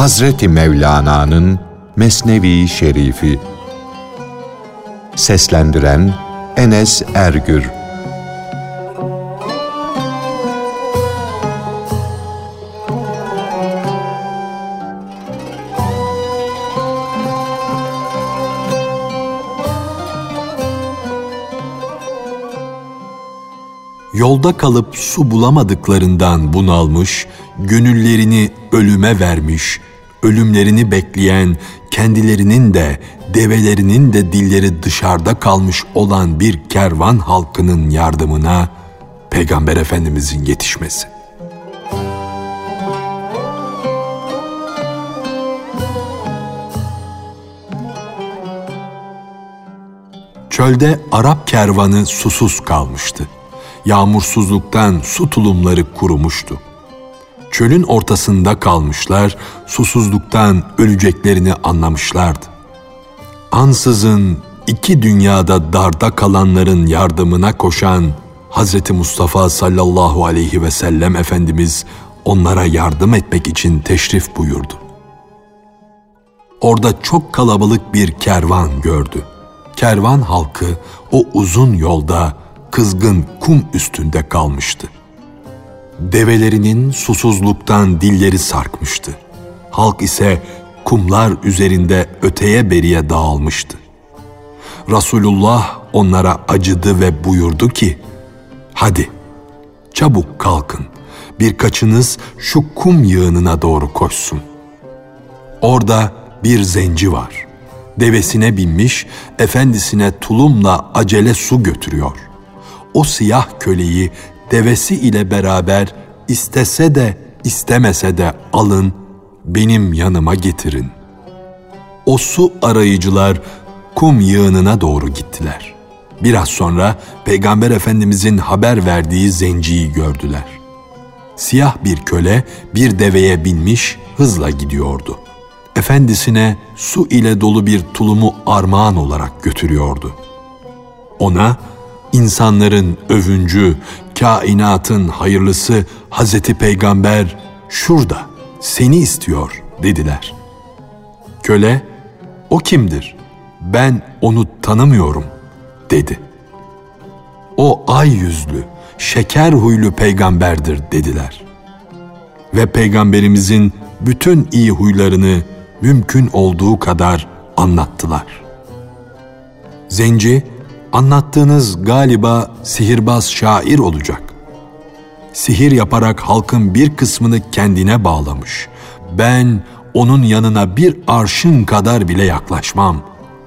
Hazreti Mevlana'nın Mesnevi Şerifi. Seslendiren Enes Ergür. Yolda kalıp su bulamadıklarından bunalmış, gönüllerini ölüme vermiş, ölümlerini bekleyen, kendilerinin de develerinin de dilleri dışarıda kalmış olan bir kervan halkının yardımına Peygamber Efendimizin yetişmesi. Çölde Arap kervanı susuz kalmıştı. Yağmursuzluktan su tulumları kurumuştu çölün ortasında kalmışlar, susuzluktan öleceklerini anlamışlardı. Ansızın iki dünyada darda kalanların yardımına koşan Hz. Mustafa sallallahu aleyhi ve sellem Efendimiz onlara yardım etmek için teşrif buyurdu. Orada çok kalabalık bir kervan gördü. Kervan halkı o uzun yolda kızgın kum üstünde kalmıştı. Develerinin susuzluktan dilleri sarkmıştı. Halk ise kumlar üzerinde öteye beriye dağılmıştı. Resulullah onlara acıdı ve buyurdu ki, Hadi, çabuk kalkın, birkaçınız şu kum yığınına doğru koşsun. Orada bir zenci var. Devesine binmiş, efendisine tulumla acele su götürüyor. O siyah köleyi devesi ile beraber istese de istemese de alın, benim yanıma getirin. O su arayıcılar kum yığınına doğru gittiler. Biraz sonra Peygamber Efendimizin haber verdiği zenciyi gördüler. Siyah bir köle bir deveye binmiş hızla gidiyordu. Efendisine su ile dolu bir tulumu armağan olarak götürüyordu. Ona insanların övüncü, kainatın hayırlısı Hazreti Peygamber şurada seni istiyor dediler. Köle, o kimdir? Ben onu tanımıyorum dedi. O ay yüzlü, şeker huylu peygamberdir dediler. Ve peygamberimizin bütün iyi huylarını mümkün olduğu kadar anlattılar. Zenci, Anlattığınız galiba sihirbaz şair olacak. Sihir yaparak halkın bir kısmını kendine bağlamış. Ben onun yanına bir arşın kadar bile yaklaşmam,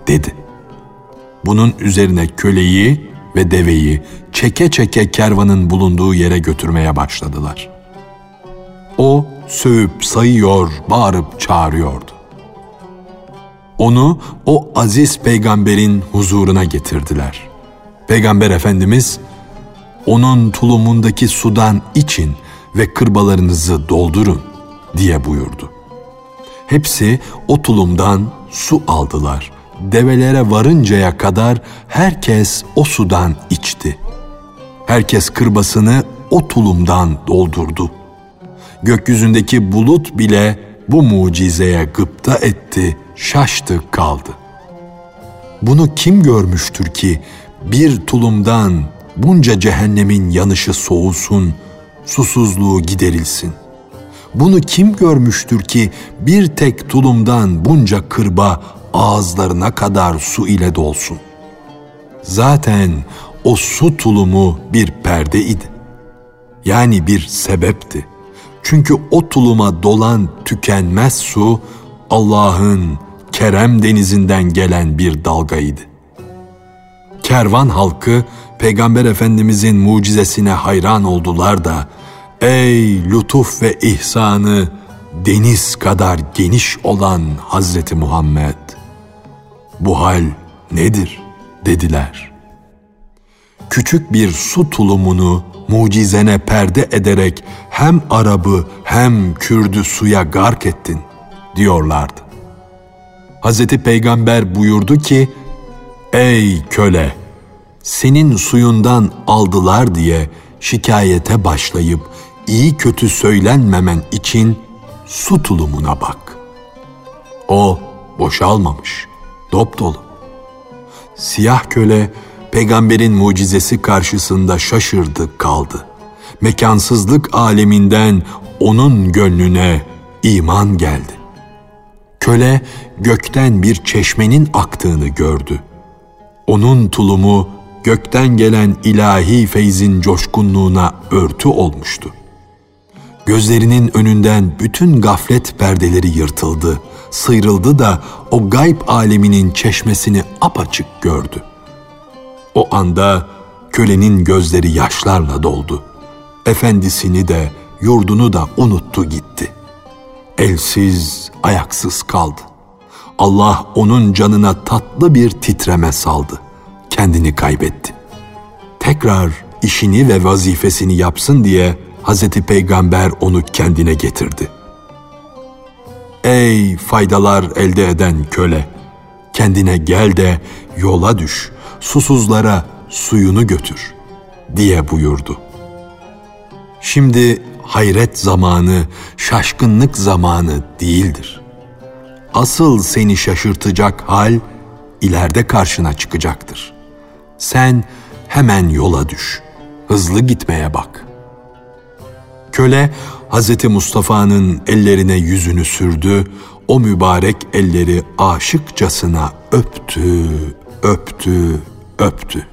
dedi. Bunun üzerine köleyi ve deveyi çeke çeke kervanın bulunduğu yere götürmeye başladılar. O sövüp sayıyor, bağırıp çağırıyordu. Onu o aziz peygamberin huzuruna getirdiler. Peygamber Efendimiz, onun tulumundaki sudan için ve kırbalarınızı doldurun diye buyurdu. Hepsi o tulumdan su aldılar. Develere varıncaya kadar herkes o sudan içti. Herkes kırbasını o tulumdan doldurdu. Gökyüzündeki bulut bile bu mucizeye gıpta etti şaştı kaldı. Bunu kim görmüştür ki bir tulumdan bunca cehennemin yanışı soğusun, susuzluğu giderilsin? Bunu kim görmüştür ki bir tek tulumdan bunca kırba ağızlarına kadar su ile dolsun? Zaten o su tulumu bir perde idi. Yani bir sebepti. Çünkü o tuluma dolan tükenmez su Allah'ın Kerem denizinden gelen bir dalgaydı. Kervan halkı Peygamber Efendimizin mucizesine hayran oldular da ey lütuf ve ihsanı deniz kadar geniş olan Hazreti Muhammed bu hal nedir dediler. Küçük bir su tulumunu mucizene perde ederek hem Arabı hem Kürdü suya gark ettin diyorlardı. Hazreti Peygamber buyurdu ki, Ey köle! Senin suyundan aldılar diye şikayete başlayıp iyi kötü söylenmemen için su tulumuna bak. O boşalmamış, dop dolu. Siyah köle peygamberin mucizesi karşısında şaşırdı kaldı. Mekansızlık aleminden onun gönlüne iman geldi. Köle gökten bir çeşmenin aktığını gördü. Onun tulumu gökten gelen ilahi feyzin coşkunluğuna örtü olmuştu. Gözlerinin önünden bütün gaflet perdeleri yırtıldı, sıyrıldı da o gayb aleminin çeşmesini apaçık gördü. O anda kölenin gözleri yaşlarla doldu. Efendisini de yurdunu da unuttu gitti. Elsiz, ayaksız kaldı. Allah onun canına tatlı bir titreme saldı. Kendini kaybetti. Tekrar işini ve vazifesini yapsın diye Hazreti Peygamber onu kendine getirdi. Ey faydalar elde eden köle! Kendine gel de yola düş, susuzlara suyunu götür diye buyurdu. Şimdi hayret zamanı, şaşkınlık zamanı değildir. Asıl seni şaşırtacak hal ileride karşına çıkacaktır. Sen hemen yola düş, hızlı gitmeye bak. Köle Hz. Mustafa'nın ellerine yüzünü sürdü, o mübarek elleri aşıkçasına öptü, öptü, öptü.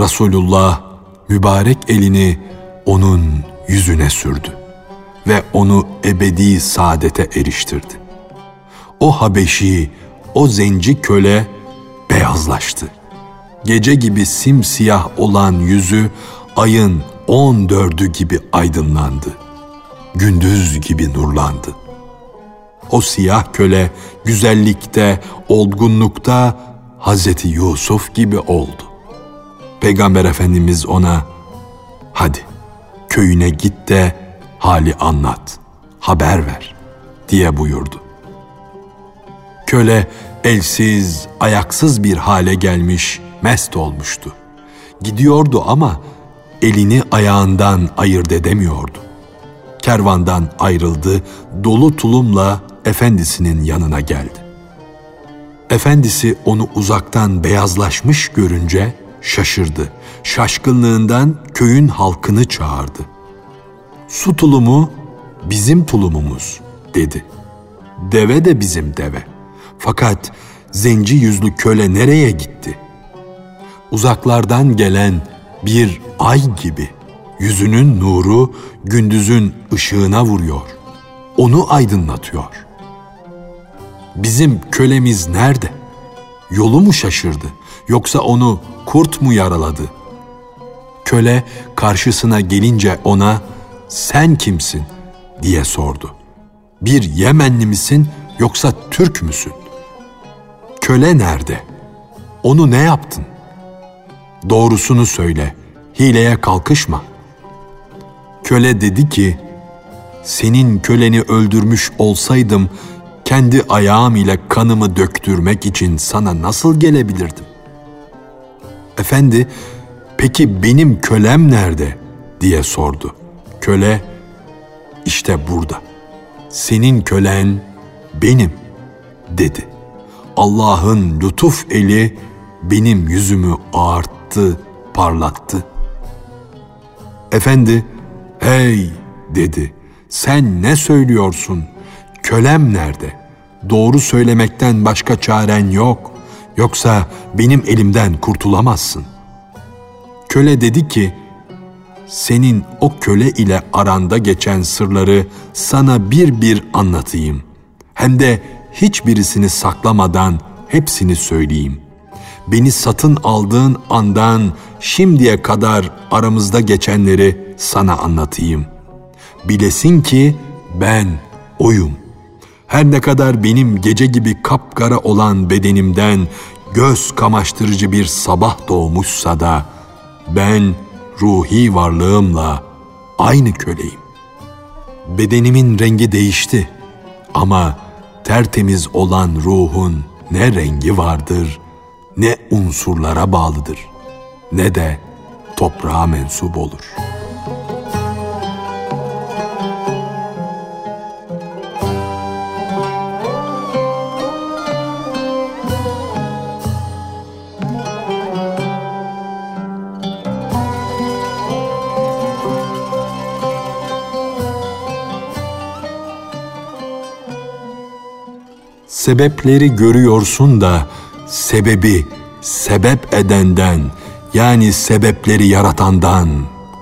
Resulullah mübarek elini onun yüzüne sürdü ve onu ebedi saadete eriştirdi. O Habeşi, o zenci köle beyazlaştı. Gece gibi simsiyah olan yüzü ayın on dördü gibi aydınlandı. Gündüz gibi nurlandı. O siyah köle güzellikte, olgunlukta Hazreti Yusuf gibi oldu. Peygamber Efendimiz ona, hadi köyüne git de hali anlat, haber ver diye buyurdu. Köle elsiz, ayaksız bir hale gelmiş, mest olmuştu. Gidiyordu ama elini ayağından ayırt edemiyordu. Kervandan ayrıldı, dolu tulumla efendisinin yanına geldi. Efendisi onu uzaktan beyazlaşmış görünce şaşırdı. Şaşkınlığından köyün halkını çağırdı. Su tulumu bizim tulumumuz dedi. Deve de bizim deve. Fakat zenci yüzlü köle nereye gitti? Uzaklardan gelen bir ay gibi yüzünün nuru gündüzün ışığına vuruyor. Onu aydınlatıyor. Bizim kölemiz nerede? Yolu mu şaşırdı yoksa onu kurt mu yaraladı? Köle karşısına gelince ona sen kimsin diye sordu. Bir Yemenli misin yoksa Türk müsün? Köle nerede? Onu ne yaptın? Doğrusunu söyle, hileye kalkışma. Köle dedi ki, senin köleni öldürmüş olsaydım, kendi ayağım ile kanımı döktürmek için sana nasıl gelebilirdim? Efendi, peki benim kölem nerede? diye sordu. Köle, işte burada. Senin kölen benim, dedi. Allah'ın lütuf eli benim yüzümü ağarttı, parlattı. Efendi, hey dedi, sen ne söylüyorsun? Kölem nerede? Doğru söylemekten başka çaren yok. Yoksa benim elimden kurtulamazsın. Köle dedi ki, senin o köle ile aranda geçen sırları sana bir bir anlatayım. Hem de hiçbirisini saklamadan hepsini söyleyeyim. Beni satın aldığın andan şimdiye kadar aramızda geçenleri sana anlatayım. Bilesin ki ben oyum. Her ne kadar benim gece gibi kapkara olan bedenimden göz kamaştırıcı bir sabah doğmuşsa da ben ruhi varlığımla aynı köleyim. Bedenimin rengi değişti ama tertemiz olan ruhun ne rengi vardır, ne unsurlara bağlıdır, ne de toprağa mensup olur.'' Sebepleri görüyorsun da sebebi sebep edenden yani sebepleri yaratandan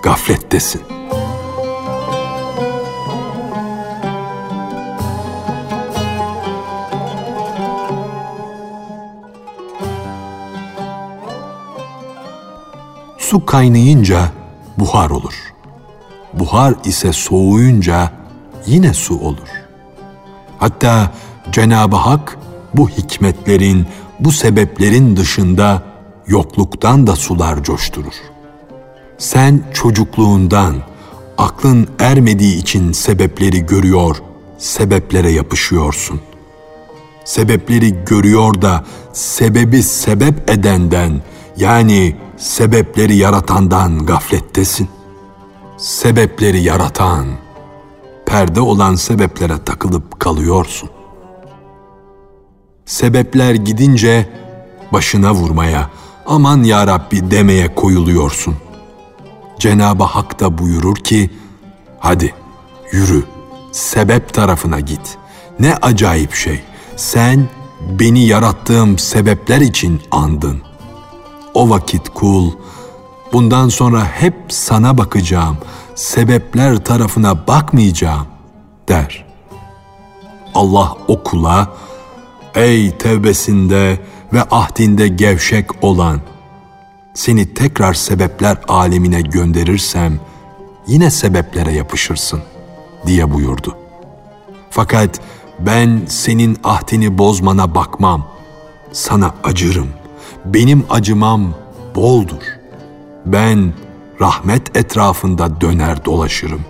gaflettesin. Su kaynayınca buhar olur. Buhar ise soğuyunca yine su olur. Hatta Cenab-ı Hak bu hikmetlerin, bu sebeplerin dışında yokluktan da sular coşturur. Sen çocukluğundan aklın ermediği için sebepleri görüyor, sebeplere yapışıyorsun. Sebepleri görüyor da sebebi sebep edenden yani sebepleri yaratandan gaflettesin. Sebepleri yaratan, perde olan sebeplere takılıp kalıyorsun. Sebepler gidince başına vurmaya, aman ya Rabbi demeye koyuluyorsun. Cenab-ı Hak da buyurur ki, hadi yürü, sebep tarafına git. Ne acayip şey, sen beni yarattığım sebepler için andın. O vakit kul, bundan sonra hep sana bakacağım, sebepler tarafına bakmayacağım der. Allah o kula, ey tevbesinde ve ahdinde gevşek olan, seni tekrar sebepler alemine gönderirsem, yine sebeplere yapışırsın diye buyurdu. Fakat ben senin ahdini bozmana bakmam, sana acırım. Benim acımam boldur. Ben rahmet etrafında döner dolaşırım.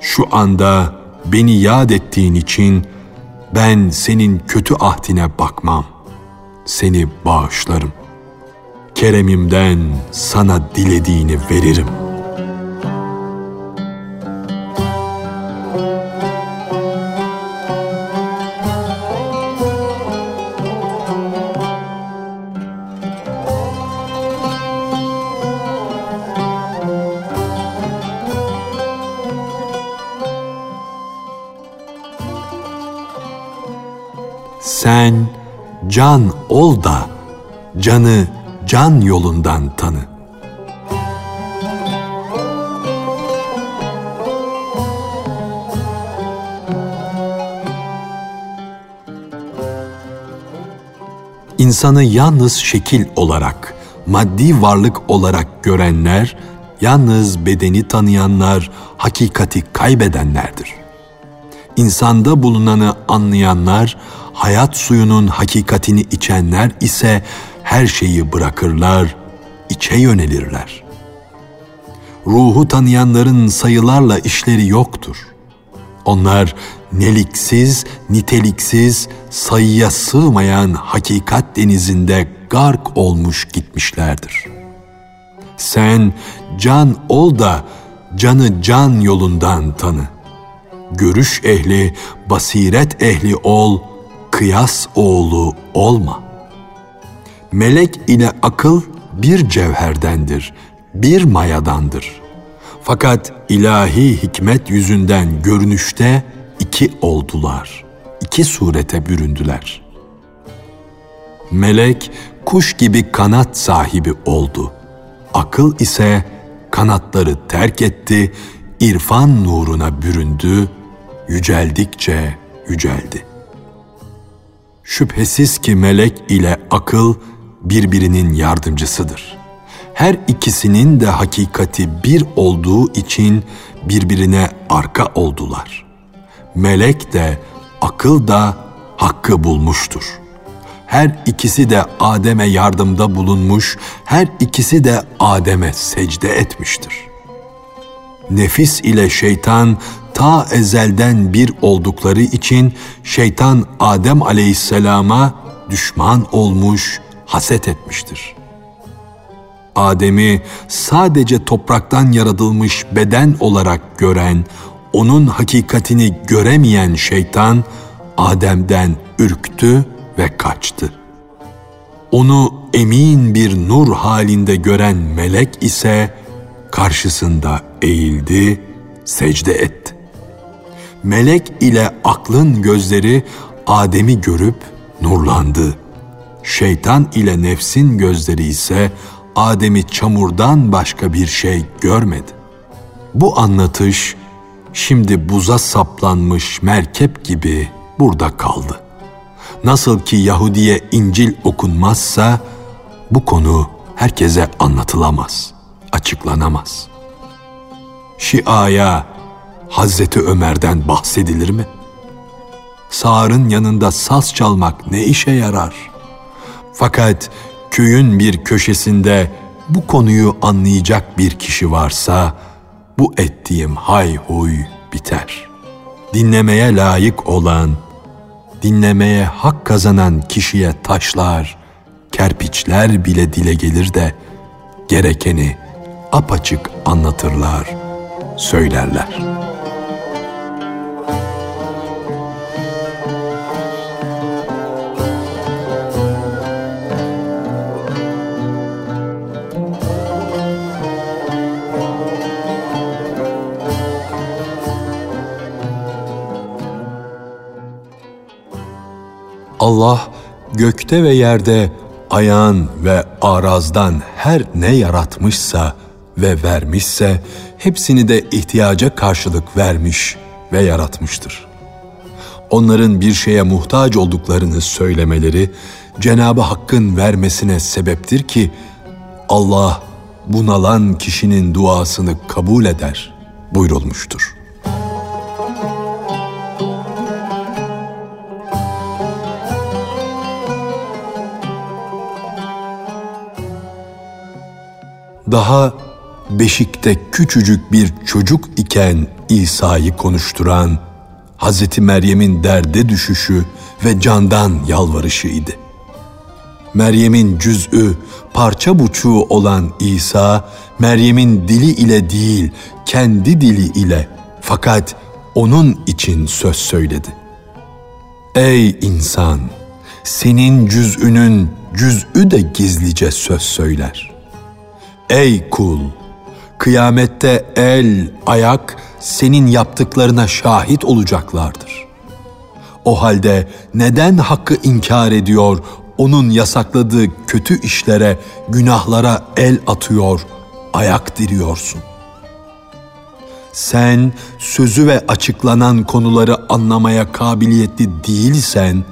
Şu anda beni yad ettiğin için ben senin kötü ahdine bakmam. Seni bağışlarım. Keremimden sana dilediğini veririm.'' Can ol da canı can yolundan tanı. İnsanı yalnız şekil olarak, maddi varlık olarak görenler, yalnız bedeni tanıyanlar, hakikati kaybedenlerdir. İnsanda bulunanı anlayanlar, hayat suyunun hakikatini içenler ise her şeyi bırakırlar, içe yönelirler. Ruhu tanıyanların sayılarla işleri yoktur. Onlar neliksiz, niteliksiz, sayıya sığmayan hakikat denizinde gark olmuş gitmişlerdir. Sen can ol da canı can yolundan tanı. Görüş ehli, basiret ehli ol, kıyas oğlu olma. Melek ile akıl bir cevherdendir, bir mayadandır. Fakat ilahi hikmet yüzünden görünüşte iki oldular, iki surete büründüler. Melek kuş gibi kanat sahibi oldu. Akıl ise kanatları terk etti, irfan nuruna büründü, yüceldikçe yüceldi. Şüphesiz ki melek ile akıl birbirinin yardımcısıdır. Her ikisinin de hakikati bir olduğu için birbirine arka oldular. Melek de akıl da hakkı bulmuştur. Her ikisi de Adem'e yardımda bulunmuş, her ikisi de Adem'e secde etmiştir. Nefis ile şeytan ta ezelden bir oldukları için şeytan Adem aleyhisselama düşman olmuş, haset etmiştir. Adem'i sadece topraktan yaratılmış beden olarak gören, onun hakikatini göremeyen şeytan Adem'den ürktü ve kaçtı. Onu emin bir nur halinde gören melek ise karşısında eğildi, secde etti melek ile aklın gözleri Adem'i görüp nurlandı. Şeytan ile nefsin gözleri ise Adem'i çamurdan başka bir şey görmedi. Bu anlatış şimdi buza saplanmış merkep gibi burada kaldı. Nasıl ki Yahudiye İncil okunmazsa bu konu herkese anlatılamaz, açıklanamaz. Şia'ya Hazreti Ömer'den bahsedilir mi? Sağırın yanında saz çalmak ne işe yarar? Fakat köyün bir köşesinde bu konuyu anlayacak bir kişi varsa bu ettiğim hay huy biter. Dinlemeye layık olan, dinlemeye hak kazanan kişiye taşlar, kerpiçler bile dile gelir de gerekeni apaçık anlatırlar, söylerler.'' Allah gökte ve yerde ayağın ve arazdan her ne yaratmışsa ve vermişse hepsini de ihtiyaca karşılık vermiş ve yaratmıştır. Onların bir şeye muhtaç olduklarını söylemeleri Cenabı Hakk'ın vermesine sebeptir ki Allah bunalan kişinin duasını kabul eder buyurulmuştur.'' Daha beşikte küçücük bir çocuk iken İsa'yı konuşturan Hazreti Meryem'in derde düşüşü ve candan yalvarışı idi. Meryem'in cüz'ü, parça buçuğu olan İsa, Meryem'in dili ile değil, kendi dili ile fakat onun için söz söyledi. Ey insan! Senin cüz'ünün cüz'ü de gizlice söz söyler. Ey kul! Kıyamette el, ayak senin yaptıklarına şahit olacaklardır. O halde neden hakkı inkar ediyor, onun yasakladığı kötü işlere, günahlara el atıyor, ayak diriyorsun? Sen sözü ve açıklanan konuları anlamaya kabiliyetli değilsen,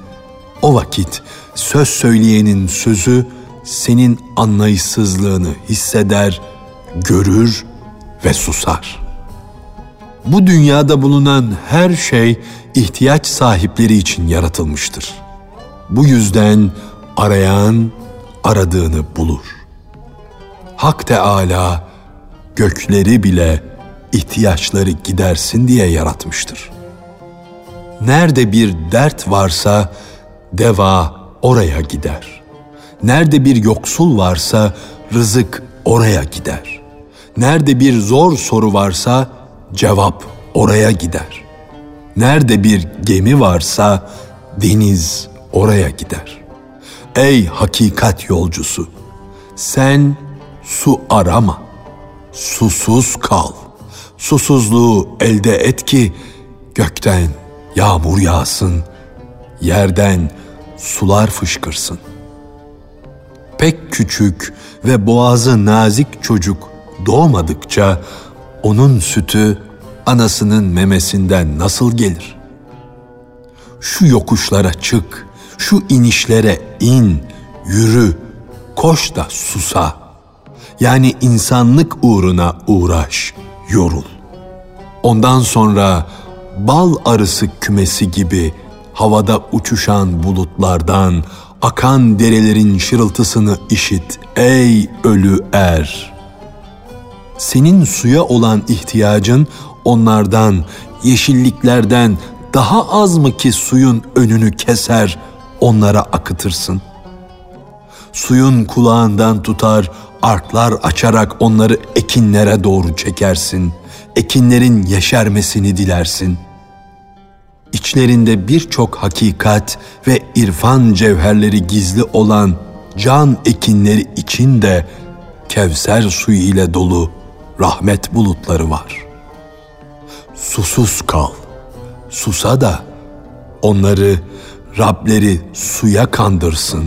o vakit söz söyleyenin sözü senin anlayışsızlığını hisseder, görür ve susar. Bu dünyada bulunan her şey ihtiyaç sahipleri için yaratılmıştır. Bu yüzden arayan aradığını bulur. Hak Teala gökleri bile ihtiyaçları gidersin diye yaratmıştır. Nerede bir dert varsa deva oraya gider.'' Nerede bir yoksul varsa rızık oraya gider. Nerede bir zor soru varsa cevap oraya gider. Nerede bir gemi varsa deniz oraya gider. Ey hakikat yolcusu, sen su arama, susuz kal. Susuzluğu elde et ki gökten yağmur yağsın, yerden sular fışkırsın pek küçük ve boğazı nazik çocuk doğmadıkça onun sütü anasının memesinden nasıl gelir? Şu yokuşlara çık, şu inişlere in, yürü, koş da susa. Yani insanlık uğruna uğraş, yorul. Ondan sonra bal arısı kümesi gibi havada uçuşan bulutlardan akan derelerin şırıltısını işit ey ölü er. Senin suya olan ihtiyacın onlardan, yeşilliklerden daha az mı ki suyun önünü keser, onlara akıtırsın? Suyun kulağından tutar, arklar açarak onları ekinlere doğru çekersin. Ekinlerin yeşermesini dilersin.'' İçlerinde birçok hakikat ve irfan cevherleri gizli olan can ekinleri için de Kevser suyu ile dolu rahmet bulutları var. Susuz kal, susa da onları Rableri suya kandırsın,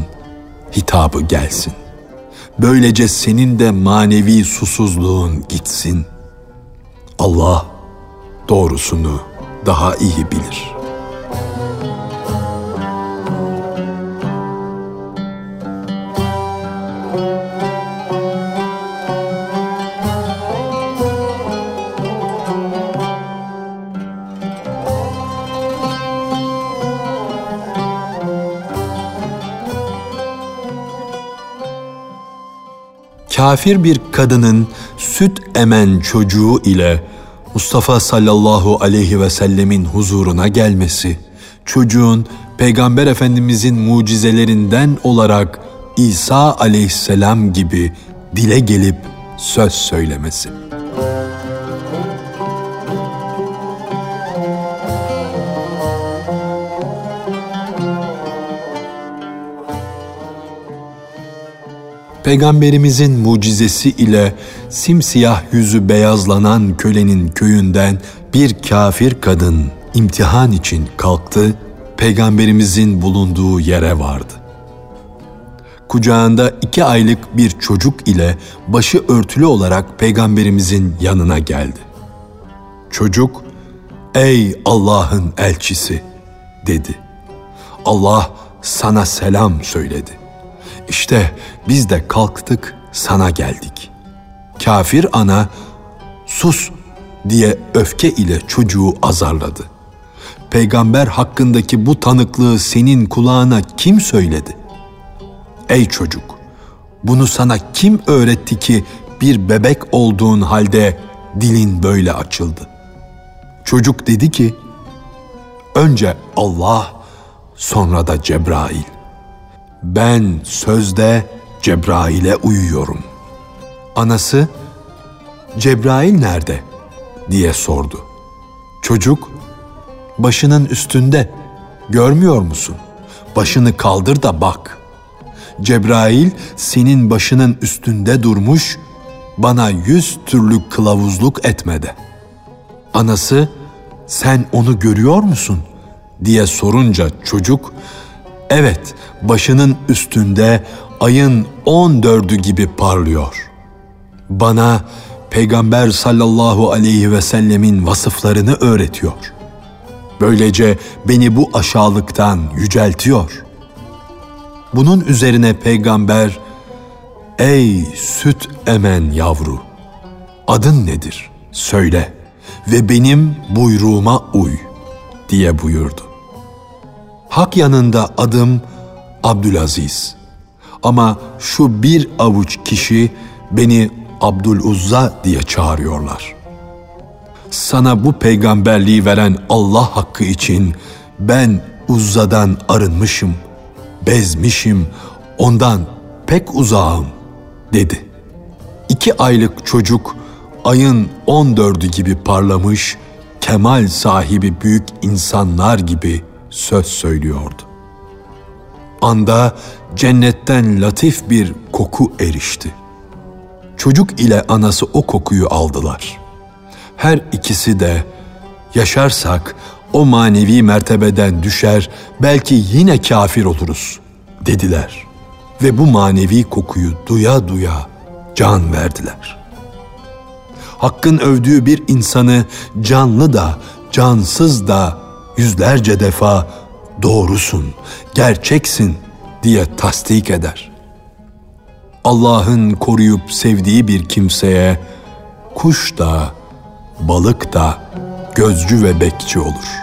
hitabı gelsin. Böylece senin de manevi susuzluğun gitsin. Allah doğrusunu daha iyi bilir.'' Kafir bir kadının süt emen çocuğu ile Mustafa sallallahu aleyhi ve sellemin huzuruna gelmesi, çocuğun Peygamber Efendimizin mucizelerinden olarak İsa aleyhisselam gibi dile gelip söz söylemesi. Peygamberimizin mucizesi ile simsiyah yüzü beyazlanan kölenin köyünden bir kafir kadın imtihan için kalktı, peygamberimizin bulunduğu yere vardı. Kucağında iki aylık bir çocuk ile başı örtülü olarak peygamberimizin yanına geldi. Çocuk, ''Ey Allah'ın elçisi'' dedi. Allah sana selam söyledi. İşte biz de kalktık sana geldik. Kafir ana sus diye öfke ile çocuğu azarladı. Peygamber hakkındaki bu tanıklığı senin kulağına kim söyledi? Ey çocuk, bunu sana kim öğretti ki bir bebek olduğun halde dilin böyle açıldı? Çocuk dedi ki, önce Allah, sonra da Cebrail ben sözde Cebrail'e uyuyorum. Anası, Cebrail nerede? diye sordu. Çocuk, başının üstünde, görmüyor musun? Başını kaldır da bak. Cebrail senin başının üstünde durmuş, bana yüz türlü kılavuzluk etmedi. Anası, sen onu görüyor musun? diye sorunca çocuk, evet başının üstünde ayın on dördü gibi parlıyor. Bana Peygamber sallallahu aleyhi ve sellemin vasıflarını öğretiyor. Böylece beni bu aşağılıktan yüceltiyor. Bunun üzerine peygamber, Ey süt emen yavru, adın nedir? Söyle ve benim buyruğuma uy diye buyurdu. Hak yanında adım Abdülaziz. Ama şu bir avuç kişi beni Abdüluzza diye çağırıyorlar. Sana bu peygamberliği veren Allah hakkı için ben Uzza'dan arınmışım, bezmişim, ondan pek uzağım dedi. İki aylık çocuk ayın on dördü gibi parlamış, kemal sahibi büyük insanlar gibi söz söylüyordu anda cennetten latif bir koku erişti. Çocuk ile anası o kokuyu aldılar. Her ikisi de yaşarsak o manevi mertebeden düşer, belki yine kafir oluruz dediler. Ve bu manevi kokuyu duya duya can verdiler. Hakkın övdüğü bir insanı canlı da cansız da yüzlerce defa doğrusun, gerçeksin diye tasdik eder. Allah'ın koruyup sevdiği bir kimseye kuş da, balık da gözcü ve bekçi olur.''